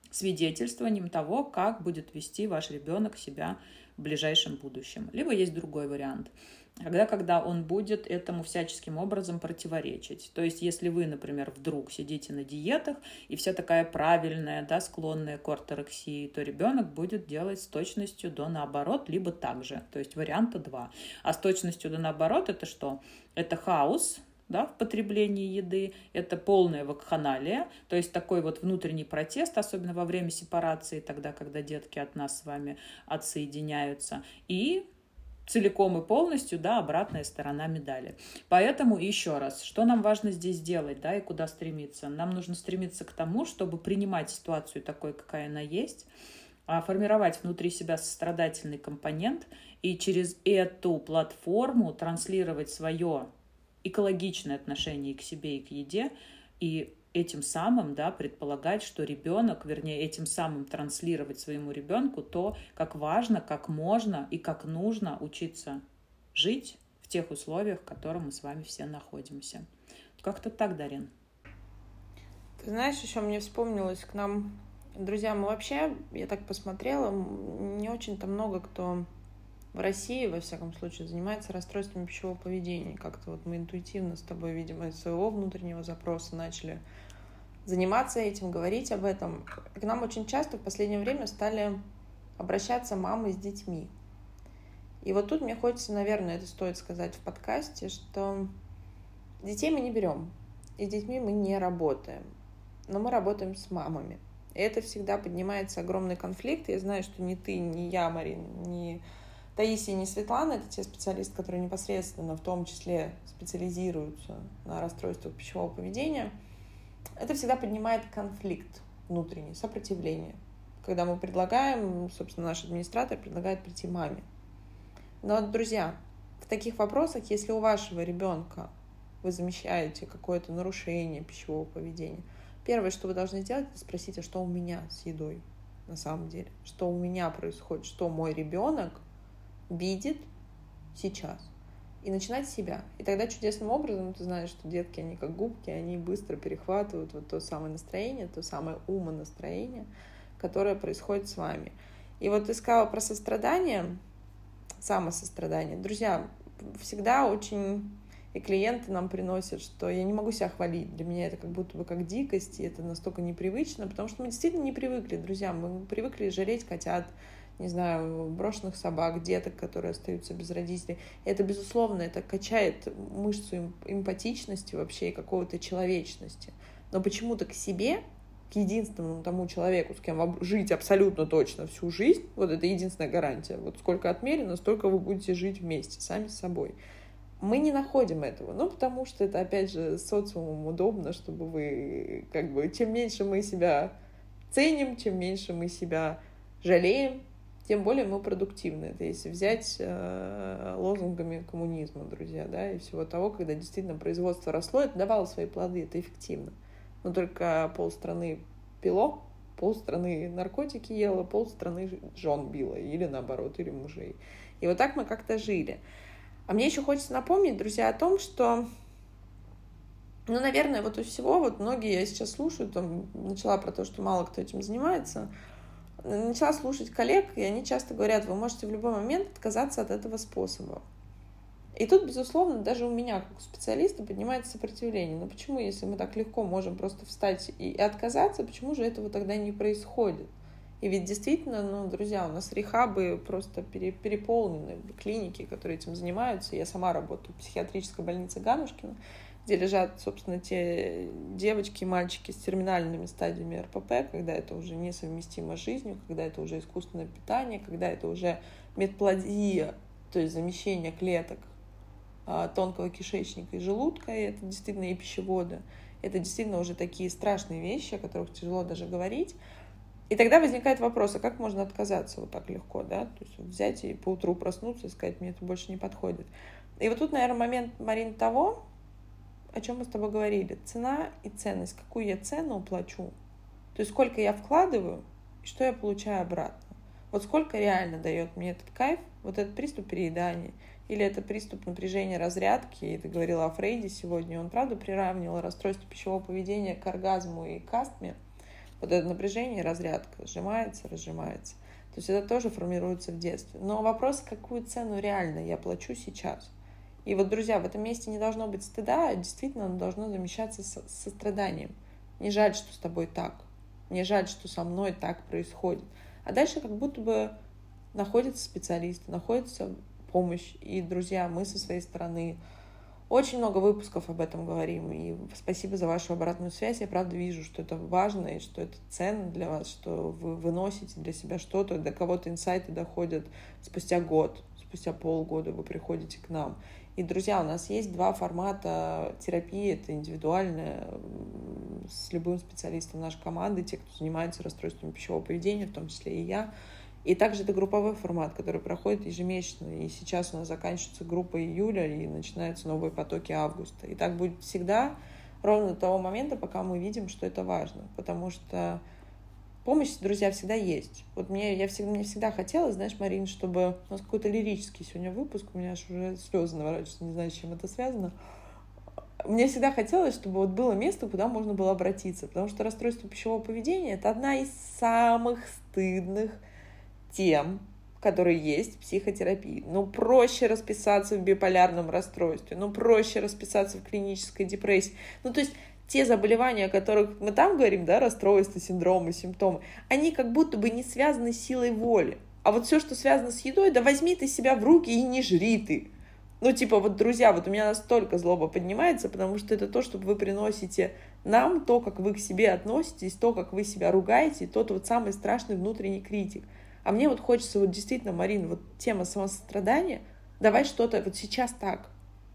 свидетельствованием того, как будет вести ваш ребенок себя в ближайшем будущем. Либо есть другой вариант – когда, когда он будет этому всяческим образом противоречить. То есть, если вы, например, вдруг сидите на диетах и вся такая правильная, да, склонная к орторексии, то ребенок будет делать с точностью до наоборот, либо так же. То есть варианта два. А с точностью до наоборот это что? Это хаос, да, в потреблении еды, это полная вакханалия, то есть такой вот внутренний протест, особенно во время сепарации, тогда, когда детки от нас с вами отсоединяются, и целиком и полностью, да, обратная сторона медали. Поэтому еще раз, что нам важно здесь делать, да, и куда стремиться? Нам нужно стремиться к тому, чтобы принимать ситуацию такой, какая она есть, а формировать внутри себя сострадательный компонент и через эту платформу транслировать свое экологичное отношение к себе и к еде, и этим самым да, предполагать, что ребенок, вернее, этим самым транслировать своему ребенку то, как важно, как можно и как нужно учиться жить в тех условиях, в которых мы с вами все находимся. Как-то так, Дарин. Ты знаешь, еще мне вспомнилось к нам, друзья, мы вообще, я так посмотрела, не очень-то много кто в России, во всяком случае, занимается расстройствами пищевого поведения. Как-то вот мы интуитивно с тобой, видимо, из своего внутреннего запроса начали заниматься этим, говорить об этом. К нам очень часто в последнее время стали обращаться мамы с детьми. И вот тут мне хочется, наверное, это стоит сказать в подкасте, что детей мы не берем, и с детьми мы не работаем, но мы работаем с мамами. И это всегда поднимается огромный конфликт. Я знаю, что ни ты, ни я, Марин, ни Таисия, ни Светлана — это те специалисты, которые непосредственно в том числе специализируются на расстройствах пищевого поведения — это всегда поднимает конфликт внутренний, сопротивление. Когда мы предлагаем, собственно, наш администратор предлагает прийти маме. Но, друзья, в таких вопросах, если у вашего ребенка вы замещаете какое-то нарушение пищевого поведения, первое, что вы должны сделать, это спросить, а что у меня с едой на самом деле? Что у меня происходит? Что мой ребенок видит сейчас? И начинать с себя. И тогда чудесным образом ты знаешь, что детки, они как губки, они быстро перехватывают вот то самое настроение, то самое умонастроение, которое происходит с вами. И вот ты сказала про сострадание, самосострадание. Друзья, всегда очень и клиенты нам приносят, что я не могу себя хвалить. Для меня это как будто бы как дикость, и это настолько непривычно, потому что мы действительно не привыкли, друзья. Мы привыкли жалеть котят, не знаю, брошенных собак, деток, которые остаются без родителей. Это, безусловно, это качает мышцу эмпатичности вообще и какого-то человечности. Но почему-то к себе, к единственному тому человеку, с кем вам жить абсолютно точно всю жизнь, вот это единственная гарантия. Вот сколько отмерено, столько вы будете жить вместе, сами с собой. Мы не находим этого, ну, потому что это, опять же, социумом удобно, чтобы вы, как бы, чем меньше мы себя ценим, чем меньше мы себя жалеем, тем более мы продуктивны. Это если взять э, лозунгами коммунизма, друзья, да, и всего того, когда действительно производство росло, это давало свои плоды, это эффективно. Но только полстраны пило, полстраны наркотики ела, полстраны жен била, или наоборот, или мужей. И вот так мы как-то жили. А мне еще хочется напомнить, друзья, о том, что ну, наверное, вот у всего, вот многие я сейчас слушаю, там, начала про то, что мало кто этим занимается, начала слушать коллег, и они часто говорят, вы можете в любой момент отказаться от этого способа. И тут, безусловно, даже у меня, как у специалиста, поднимается сопротивление. Но почему, если мы так легко можем просто встать и отказаться, почему же этого тогда не происходит? И ведь действительно, ну, друзья, у нас рехабы просто переполнены, клиники, которые этим занимаются. Я сама работаю в психиатрической больнице Ганушкина, где лежат, собственно, те девочки и мальчики с терминальными стадиями РПП, когда это уже несовместимо с жизнью, когда это уже искусственное питание, когда это уже медплазия, то есть замещение клеток а, тонкого кишечника и желудка, и это действительно и пищеводы. Это действительно уже такие страшные вещи, о которых тяжело даже говорить. И тогда возникает вопрос, а как можно отказаться вот так легко, да? То есть взять и поутру проснуться и сказать, мне это больше не подходит. И вот тут, наверное, момент, Марин, того, о чем мы с тобой говорили. Цена и ценность. Какую я цену плачу? То есть сколько я вкладываю и что я получаю обратно. Вот сколько реально дает мне этот кайф, вот этот приступ переедания, или это приступ напряжения разрядки, и ты говорила о Фрейде сегодня, он правда приравнивал расстройство пищевого поведения к оргазму и к астме. Вот это напряжение, разрядка, сжимается, разжимается. То есть это тоже формируется в детстве. Но вопрос, какую цену реально я плачу сейчас – и вот, друзья, в этом месте не должно быть стыда, а действительно оно должно замещаться со состраданием. Не жаль, что с тобой так. Не жаль, что со мной так происходит. А дальше как будто бы находятся специалисты, находится помощь. И, друзья, мы со своей стороны очень много выпусков об этом говорим. И спасибо за вашу обратную связь. Я правда вижу, что это важно и что это ценно для вас, что вы выносите для себя что-то, до кого-то инсайты доходят спустя год, спустя полгода вы приходите к нам. И, друзья, у нас есть два формата терапии. Это индивидуальная с любым специалистом нашей команды, те, кто занимается расстройством пищевого поведения, в том числе и я. И также это групповой формат, который проходит ежемесячно. И сейчас у нас заканчивается группа июля и начинаются новые потоки августа. И так будет всегда ровно до того момента, пока мы видим, что это важно. Потому что помощь, друзья, всегда есть. Вот мне, я всегда, мне всегда хотелось, знаешь, Марин, чтобы... У нас какой-то лирический сегодня выпуск, у меня аж уже слезы наворачиваются, не знаю, с чем это связано. Мне всегда хотелось, чтобы вот было место, куда можно было обратиться, потому что расстройство пищевого поведения — это одна из самых стыдных тем, которые есть в психотерапии. Ну, проще расписаться в биполярном расстройстве, ну, проще расписаться в клинической депрессии. Ну, то есть те заболевания, о которых мы там говорим, да, расстройства, синдромы, симптомы, они как будто бы не связаны с силой воли. А вот все, что связано с едой, да возьми ты себя в руки и не жри ты. Ну, типа, вот, друзья, вот у меня настолько злоба поднимается, потому что это то, что вы приносите нам, то, как вы к себе относитесь, то, как вы себя ругаете, тот вот самый страшный внутренний критик. А мне вот хочется вот действительно, Марина, вот тема самосострадания, давай что-то вот сейчас так,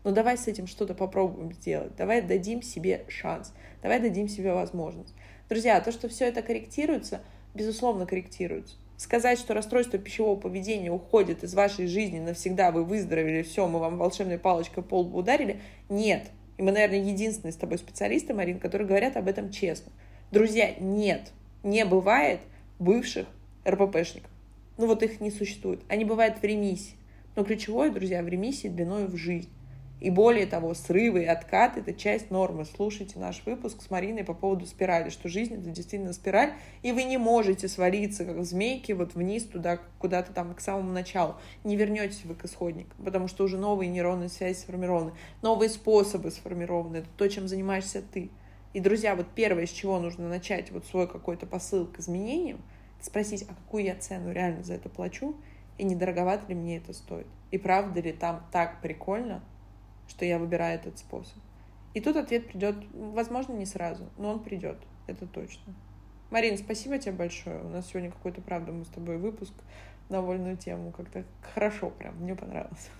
ну давай с этим что-то попробуем сделать, давай дадим себе шанс, давай дадим себе возможность. Друзья, то, что все это корректируется, безусловно, корректируется. Сказать, что расстройство пищевого поведения уходит из вашей жизни навсегда, вы выздоровели, все, мы вам волшебной палочкой по лбу ударили, нет. И мы, наверное, единственные с тобой специалисты, Марин, которые говорят об этом честно. Друзья, нет, не бывает бывших РППшников. Ну вот их не существует. Они бывают в ремиссии. Но ключевое, друзья, в ремиссии длиной в жизнь. И более того, срывы и откат — это часть нормы. Слушайте наш выпуск с Мариной по поводу спирали, что жизнь — это действительно спираль, и вы не можете свалиться, как змейки, вот вниз туда, куда-то там к самому началу. Не вернетесь вы к исходнику, потому что уже новые нейронные связи сформированы, новые способы сформированы. Это то, чем занимаешься ты. И, друзья, вот первое, с чего нужно начать вот свой какой-то посыл к изменениям, спросить, а какую я цену реально за это плачу, и не дороговато ли мне это стоит. И правда ли там так прикольно, что я выбираю этот способ. И тут ответ придет, возможно, не сразу, но он придет, это точно. Марин, спасибо тебе большое. У нас сегодня какой-то, правда, мы с тобой выпуск на вольную тему. Как-то хорошо прям, мне понравилось.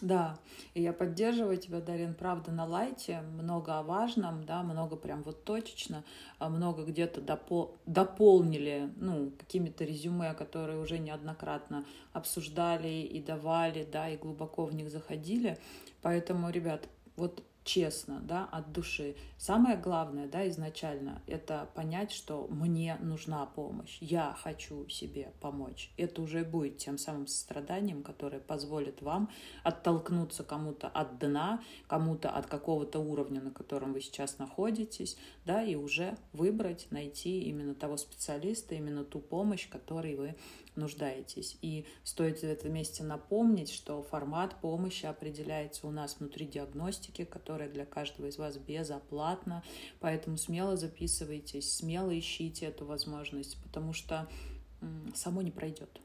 Да, и я поддерживаю тебя, Дарин, правда, на лайте, много о важном, да, много прям вот точечно, а много где-то допол дополнили, ну, какими-то резюме, которые уже неоднократно обсуждали и давали, да, и глубоко в них заходили. Поэтому, ребят, вот честно, да, от души. Самое главное, да, изначально, это понять, что мне нужна помощь, я хочу себе помочь. Это уже будет тем самым состраданием, которое позволит вам оттолкнуться кому-то от дна, кому-то от какого-то уровня, на котором вы сейчас находитесь, да, и уже выбрать, найти именно того специалиста, именно ту помощь, которой вы нуждаетесь. И стоит в этом месте напомнить, что формат помощи определяется у нас внутри диагностики, которая для каждого из вас безоплатна. Поэтому смело записывайтесь, смело ищите эту возможность, потому что само не пройдет.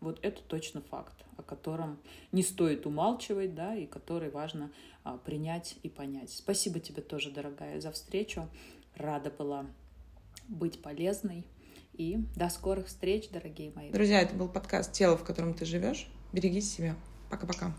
Вот это точно факт, о котором не стоит умалчивать, да, и который важно а, принять и понять. Спасибо тебе тоже, дорогая, за встречу. Рада была быть полезной. И до скорых встреч, дорогие мои. Друзья, это был подкаст «Тело, в котором ты живешь». Берегите себя. Пока-пока.